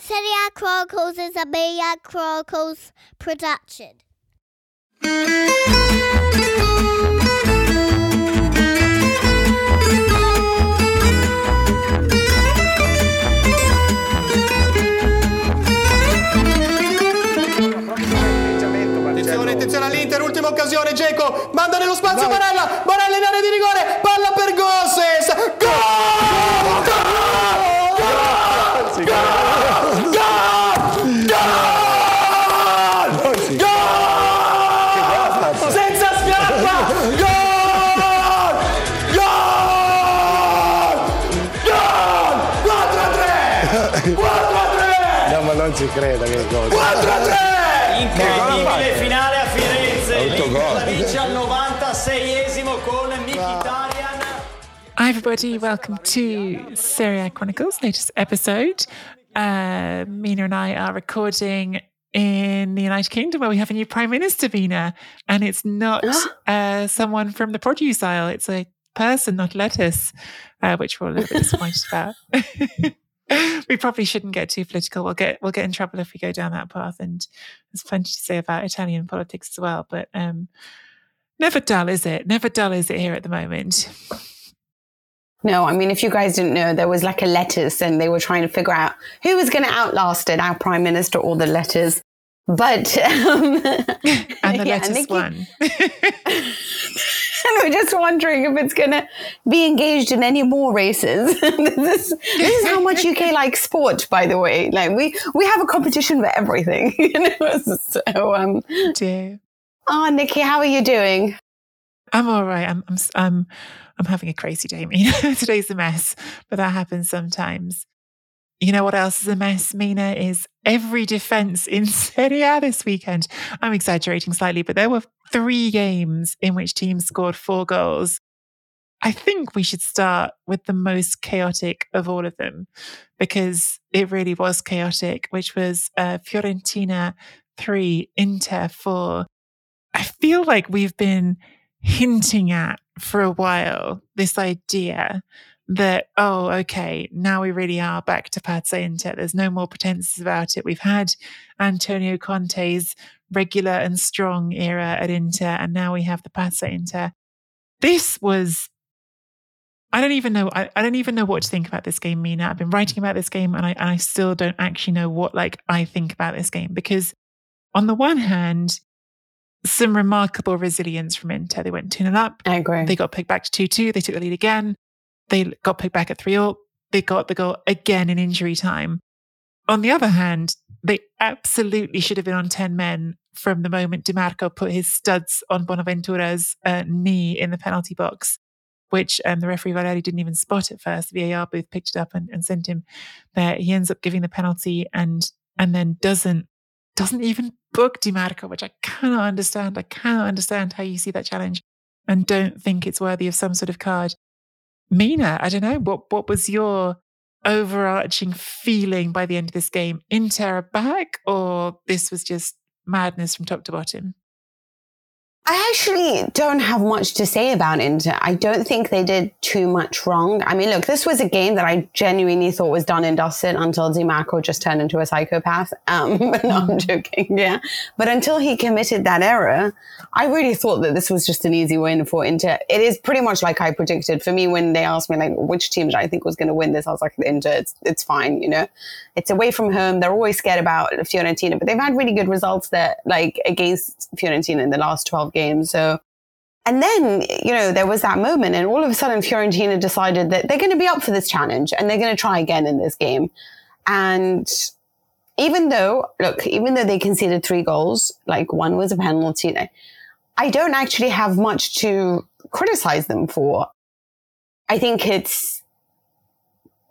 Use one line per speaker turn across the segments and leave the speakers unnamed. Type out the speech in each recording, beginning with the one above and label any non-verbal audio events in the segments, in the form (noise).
Celia Chronicles is a Media Chronicles production.
Attenzione, attenzione all'Inter, ultima occasione, Geco, manda nello spazio Barella, Barella in area di rigore, palla per Gosses, gol! Gol! Gol!
No, ma non ci credo che cosa.
4 a 3!
Incredibile finale a Firenze. Vince al 96esimo con Mkhitaryan.
Hi, everybody. Welcome to Serie Chronicles' latest episode. Uh, Mina and I are recording in the United Kingdom where we have a new Prime Minister, Mina. And it's not (gasps) uh, someone from the produce aisle, it's a person, not lettuce, uh, which we're a little bit disappointed about. (laughs) (laughs) we probably shouldn't get too political. We'll get we'll get in trouble if we go down that path. And there's plenty to say about Italian politics as well. But um, never dull, is it? Never dull, is it here at the moment?
No, I mean, if you guys didn't know, there was like a lettuce and they were trying to figure out who was going to outlast it, our prime minister or the letters. But, (laughs) um, (laughs)
And the
yeah,
lettuce
they keep-
one.
and (laughs) we're just wondering if it's going to be engaged in any more races. (laughs) this, is, this is how much UK (laughs) likes sport, by the way. Like we, we have a competition for everything. You know? So, um,
Dear.
oh, Nikki, how are you doing?
I'm all right. I'm I'm I'm I'm having a crazy day, Mina. Today's a mess, but that happens sometimes. You know what else is a mess, Mina? Is every defense in (laughs) Serie A this weekend. I'm exaggerating slightly, but there were three games in which teams scored four goals. I think we should start with the most chaotic of all of them because it really was chaotic, which was uh, Fiorentina 3, Inter 4. I feel like we've been hinting at for a while this idea that, oh, okay, now we really are back to Pazza Inter. There's no more pretenses about it. We've had Antonio Conte's regular and strong era at Inter, and now we have the Pazza Inter. This was I don't even know. I, I don't even know what to think about this game, Mina. I've been writing about this game and I and I still don't actually know what like I think about this game because on the one hand, some remarkable resilience from Inter. They went 2 0 up.
I agree.
They got picked back to 2 2. They took the lead again. They got picked back at 3 0. They got the goal again in injury time. On the other hand, they absolutely should have been on 10 men from the moment DiMarco put his studs on Bonaventura's uh, knee in the penalty box, which um, the referee Valeri didn't even spot at first. The VAR booth picked it up and, and sent him there. He ends up giving the penalty and and then doesn't doesn't even book DiMarco, which I cannot understand. I cannot understand how you see that challenge and don't think it's worthy of some sort of card. Mina, I don't know what what was your overarching feeling by the end of this game? Inter back, or this was just madness from top to bottom?
I actually don't have much to say about Inter. I don't think they did too much wrong. I mean, look, this was a game that I genuinely thought was done and dusted until Dimarco just turned into a psychopath. Um, (laughs) but no, I'm joking. Yeah. But until he committed that error, I really thought that this was just an easy win for Inter. It is pretty much like I predicted. For me, when they asked me like which team I think was going to win this, I was like, Inter, it's, it's fine. You know, it's away from home. They're always scared about Fiorentina, but they've had really good results there, like against Fiorentina in the last 12 games. So, and then, you know, there was that moment and all of a sudden Fiorentina decided that they're going to be up for this challenge and they're going to try again in this game. And even though, look, even though they conceded three goals, like one was a penalty, I don't actually have much to criticize them for. I think it's,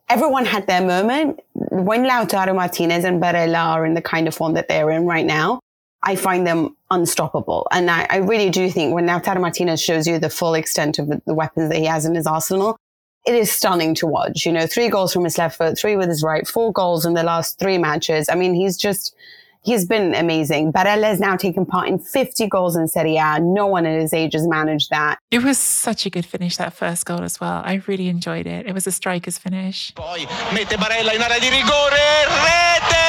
everyone had their moment. When Lautaro Martinez and Barella are in the kind of form that they're in right now, I find them unstoppable. And I, I really do think when Lautaro Martinez shows you the full extent of the, the weapons that he has in his arsenal, it is stunning to watch. You know, three goals from his left foot, three with his right, four goals in the last three matches. I mean, he's just, he's been amazing. Barella is now taking part in 50 goals in Serie A. No one at his age has managed that.
It was such a good finish, that first goal as well. I really enjoyed it. It was a striker's finish.
Poi mette Barella in area di rigore, rete!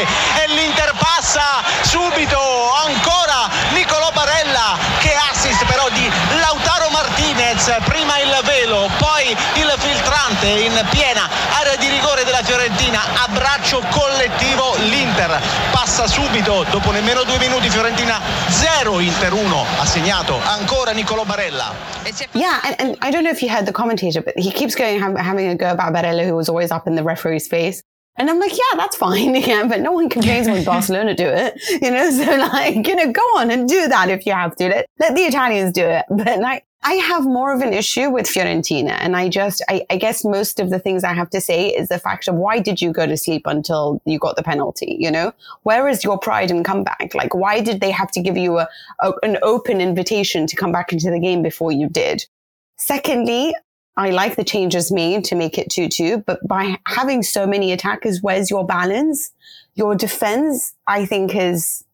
E l'Inter passa subito, ancora Nicolò Barella, che assist però di Lautaro Martinez, prima il velo, poi il filtrante in piena area di rigore della Fiorentina, abbraccio collettivo l'Inter, passa subito, dopo nemmeno due minuti Fiorentina 0, Inter 1, ha segnato ancora Nicolò Barella.
Yeah, and, and, I don't know if you heard the commentator, but he keeps going having a go about Barella, who was always up in the referee's face. And I'm like, yeah, that's fine. (laughs) Yeah, but no one complains when Barcelona do it. You know, (laughs) so like, you know, go on and do that if you have to. Let, let the Italians do it. (laughs) But like, I have more of an issue with Fiorentina. And I just, I, I, guess most of the things I have to say is the fact of why did you go to sleep until you got the penalty? You know, where is your pride and comeback? Like, why did they have to give you a, a an open invitation to come back into the game before you did? Secondly, I like the changes made to make it 2-2, but by having so many attackers, where's your balance? Your defense, I think is,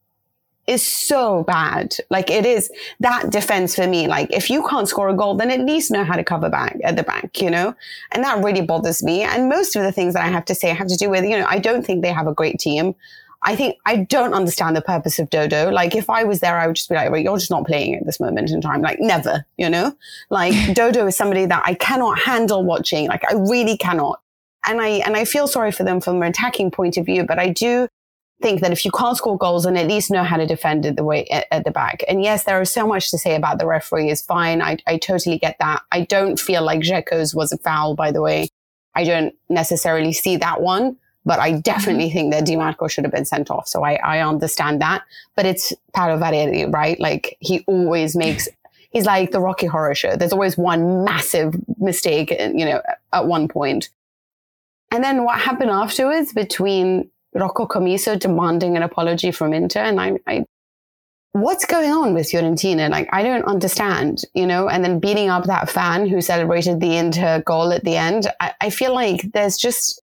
is so bad. Like it is that defense for me. Like if you can't score a goal, then at least know how to cover back at the back, you know? And that really bothers me. And most of the things that I have to say have to do with, you know, I don't think they have a great team. I think I don't understand the purpose of Dodo. Like if I was there, I would just be like, well, you're just not playing at this moment in time. Like never, you know, like (laughs) Dodo is somebody that I cannot handle watching. Like I really cannot. And I, and I feel sorry for them from an attacking point of view, but I do think that if you can't score goals and at least know how to defend it the way at, the back. And yes, there is so much to say about the referee is fine. I, I totally get that. I don't feel like Dzeko's was a foul, by the way. I don't necessarily see that one. But I definitely mm-hmm. think that Dimarco should have been sent off. So I, I understand that. But it's Paolo Valeri, right? Like he always makes, he's like the Rocky Horror Show. There's always one massive mistake, you know, at one point. And then what happened afterwards between Rocco Commisso demanding an apology from Inter and I, I what's going on with Fiorentina? Like, I don't understand, you know, and then beating up that fan who celebrated the Inter goal at the end. I, I feel like there's just,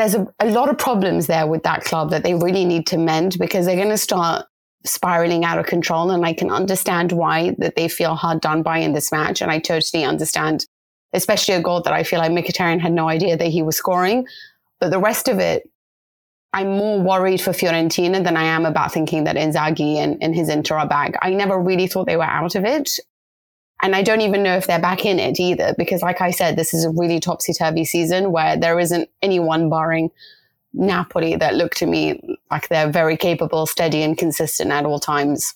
there's a, a lot of problems there with that club that they really need to mend because they're going to start spiraling out of control. And I can understand why that they feel hard done by in this match. And I totally understand, especially a goal that I feel like Mkhitaryan had no idea that he was scoring. But the rest of it, I'm more worried for Fiorentina than I am about thinking that Inzaghi and, and his Inter are back. I never really thought they were out of it. And I don't even know if they're back in it either, because like I said, this is a really topsy turvy season where there isn't anyone barring Napoli that look to me like they're very capable, steady, and consistent at all times.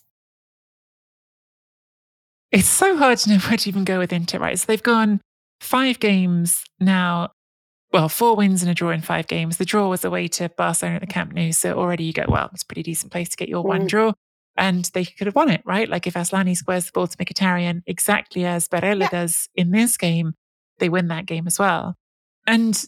It's so hard to know where to even go with Inter, right? So they've gone five games now. Well, four wins and a draw in five games. The draw was away to Barcelona at the Camp Nou. So already you go, well, it's a pretty decent place to get your mm. one draw and they could have won it, right? Like if Asllani squares the ball to Mkhitaryan, exactly as Barella yeah. does in this game, they win that game as well. And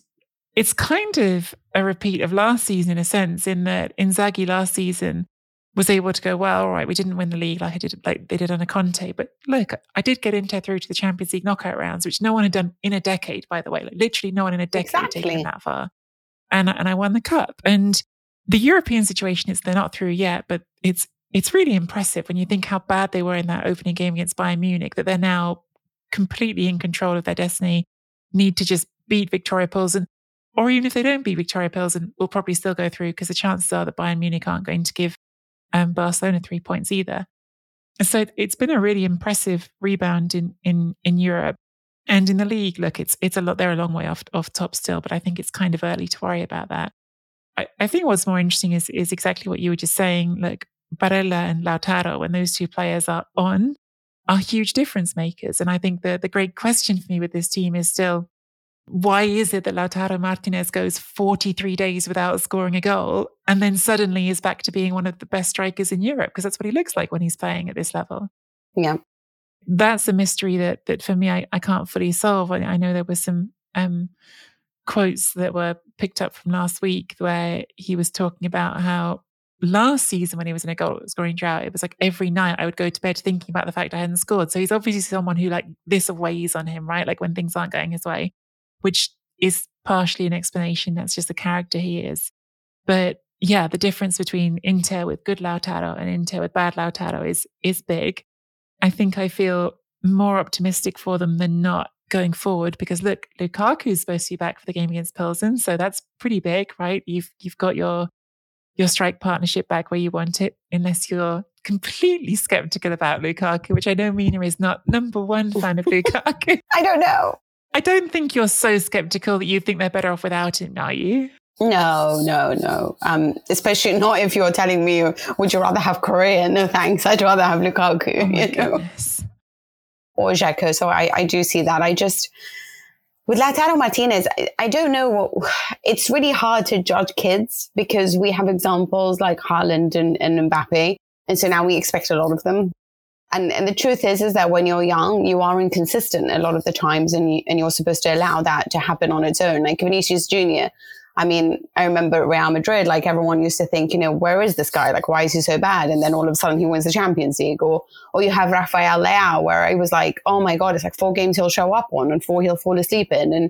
it's kind of a repeat of last season in a sense, in that Inzaghi last season was able to go, well, all right, we didn't win the league like I did, like they did under Conte, but look, I did get Inter through to the Champions League knockout rounds, which no one had done in a decade, by the way, like literally no one in a decade exactly. taken that far, and and I won the cup. And the European situation is they're not through yet, but it's it's really impressive when you think how bad they were in that opening game against Bayern Munich, that they're now completely in control of their destiny, need to just beat Viktoria Plzen. Or even if they don't beat Viktoria we'll probably still go through because the chances are that Bayern Munich aren't going to give um, Barcelona three points either. So it's been a really impressive rebound in in in Europe. And in the league, look, it's it's a lot. They're a long way off off top still, but I think it's kind of early to worry about that. I, I think what's more interesting is is exactly what you were just saying. Like Barella and Lautaro, when those two players are on, are huge difference makers. And I think the the great question for me with this team is still why is it that Lautaro Martinez goes 43 days without scoring a goal and then suddenly is back to being one of the best strikers in Europe? Because that's what he looks like when he's playing at this level.
Yeah.
That's a mystery that that for me I, I can't fully solve. I, I know there was some um, quotes that were picked up from last week where he was talking about how last season when he was in a goal scoring drought, it was like every night I would go to bed thinking about the fact I hadn't scored. So he's obviously someone who like this weighs on him, right? Like when things aren't going his way which is partially an explanation. That's just the character he is. But yeah, the difference between Inter with good Lautaro and Inter with bad Lautaro is is big. I think I feel more optimistic for them than not going forward because look, Lukaku's supposed to be back for the game against Pilsen, so that's pretty big, right? You've you've got your your strike partnership back where you want it, unless you're completely skeptical about Lukaku, which I know Mina is not number one fan of (laughs) Lukaku.
I don't know.
I don't think you're so skeptical that you think they're better off without him, are you?
No, no, no. Um, especially not if you're telling me, would you rather have Correa? No, thanks. I'd rather have Lukaku.
Oh
you know? Or Dzeko. So I, I do see that. I just, with Lautaro Martinez, I, don't know. What, it's really hard to judge kids because we have examples like Haaland and, and Mbappe. And so now we expect a lot of them. And, and the truth is, is that when you're young, you are inconsistent a lot of the times and, you, and you're supposed to allow that to happen on its own. Like Vinicius Jr., I mean, I remember Real Madrid, like everyone used to think, you know, where is this guy? Like, why is he so bad? And then all of a sudden he wins the Champions League. Or, or you have Rafael Leao, where I was like, oh my God, it's like four games he'll show up on and four he'll fall asleep in. And,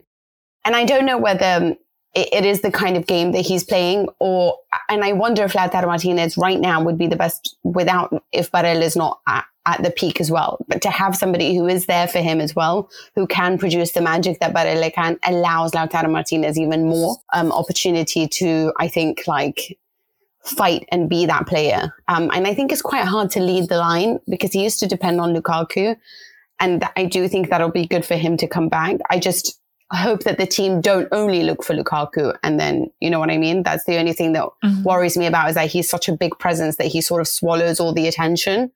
and I don't know whether it, it is the kind of game that he's playing or, and I wonder if Lautaro Martinez right now would be the best without, if Barella is not at, at the peak as well. But to have somebody who is there for him as well, who can produce the magic that Barella can, allows Lautaro Martinez even more um, opportunity to, I think, like fight and be that player. Um, and I think it's quite hard to lead the line because he used to depend on Lukaku. And I do think that'll be good for him to come back. I just hope that the team don't only look for Lukaku and then, you know what I mean? That's the only thing that mm-hmm. worries me about is that he's such a big presence that he sort of swallows all the attention.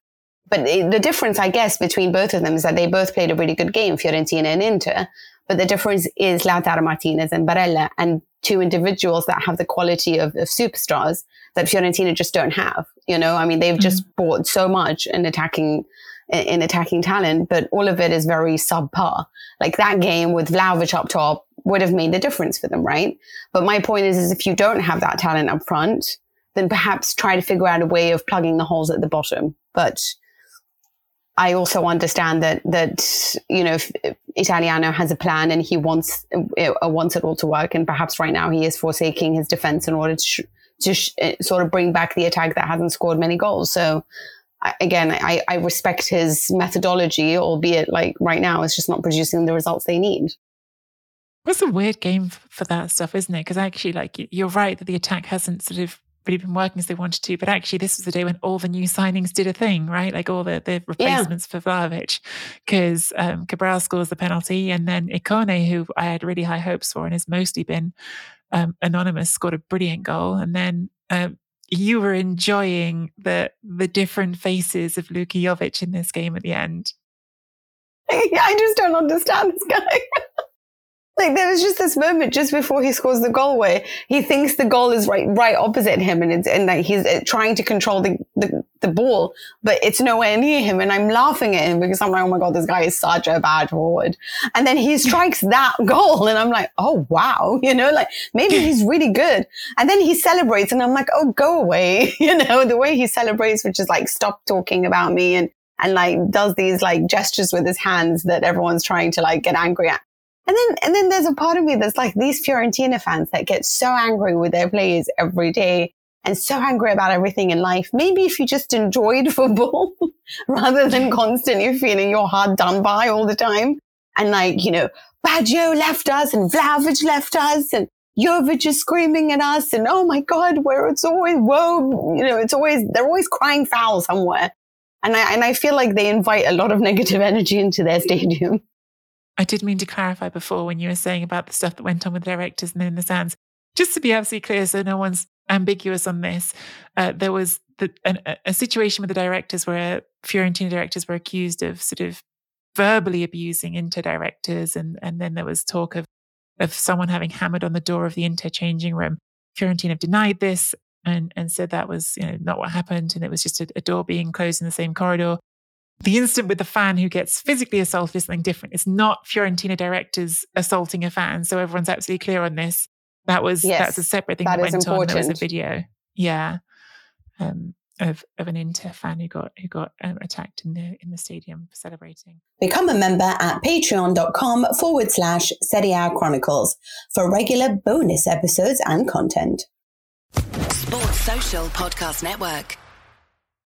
But the difference, I guess, between both of them is that they both played a really good game, Fiorentina and Inter. But the difference is Lautaro Martinez and Barella and two individuals that have the quality of, of superstars that Fiorentina just don't have. You know, I mean, they've mm-hmm. just bought so much in attacking in attacking talent, but all of it is very subpar. Like that game with Vlahovic up top would have made the difference for them, right? But my point is, is if you don't have that talent up front, then perhaps try to figure out a way of plugging the holes at the bottom. But I also understand that that you know Italiano has a plan and he wants uh, wants it all to work, and perhaps right now he is forsaking his defense in order to sh- to sh- uh, sort of bring back the attack that hasn't scored many goals. So again, I, I respect his methodology, albeit like right now it's just not producing the results they need.
It's a weird game for that stuff, isn't it? Because actually, like you're right that the attack hasn't sort of really been working as they wanted to. But actually, this was the day when all the new signings did a thing, right? Like all the, the replacements yeah. for Vlahovic, because um, Cabral scores the penalty, and then Ikone, who I had really high hopes for and has mostly been um, anonymous, scored a brilliant goal. And then um, you were enjoying the the different faces of Luka Jovic in this game at the end. (laughs)
I just don't understand this guy. (laughs) Like there was just this moment just before he scores the goal where he thinks the goal is right right opposite him and it's and that he's uh, trying to control the, the, the ball, but it's nowhere near him. And I'm laughing at him because I'm like, oh my god, this guy is such a bad forward. And then he strikes that (laughs) goal, and I'm like, oh wow, (laughs) you know, like maybe he's really good. And then he celebrates, and I'm like, oh, go away, (laughs) you know, the way he celebrates, which is like stop talking about me and and like does these like gestures with his hands that everyone's trying to like get angry at. And then, and then there's a part of me that's like these Fiorentina fans that get so angry with their players every day. and so angry about everything in life. Maybe if you just enjoyed (laughs) football rather than constantly feeling your heart done by all the time. And like, you know, Baggio left us and Vlahovic left us and Jovic is screaming at us and oh my God, where it's always, whoa, you know, it's always, they're always crying foul somewhere. And I, and I feel like they invite a lot of negative (laughs) energy into their stadium.
I did mean to clarify before when you were saying about the stuff that went on with the directors and in the stands. Just to be absolutely clear, so no one's ambiguous on this, uh, there was the, an, a situation with the directors where Fiorentina directors were accused of sort of verbally abusing Inter directors, and and then there was talk of of someone having hammered on the door of the interchanging room. Fiorentina denied this and and said that was you know not what happened, and it was just a, a door being closed in the same corridor. The incident with the fan who gets physically assaulted is something different. It's not Fiorentina directors assaulting a fan, so everyone's absolutely clear on this. That was yes, that's a separate thing that, that went important. on. There was a video, yeah, um, of of an Inter fan who got who got um, attacked in the in the stadium for celebrating.
Become a member at patreon.com forward slash Serie A Chronicles for regular bonus episodes and content.
Sports Social Podcast Network.